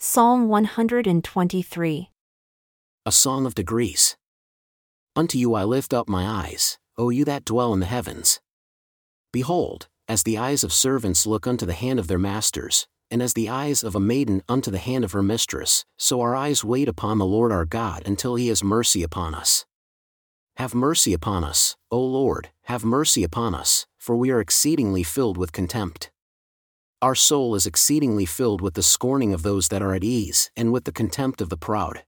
Psalm 123. A song of degrees. Unto you I lift up my eyes, O you that dwell in the heavens. Behold, as the eyes of servants look unto the hand of their masters, and as the eyes of a maiden unto the hand of her mistress, so our eyes wait upon the Lord our God until he has mercy upon us. Have mercy upon us, O Lord, have mercy upon us, for we are exceedingly filled with contempt. Our soul is exceedingly filled with the scorning of those that are at ease and with the contempt of the proud.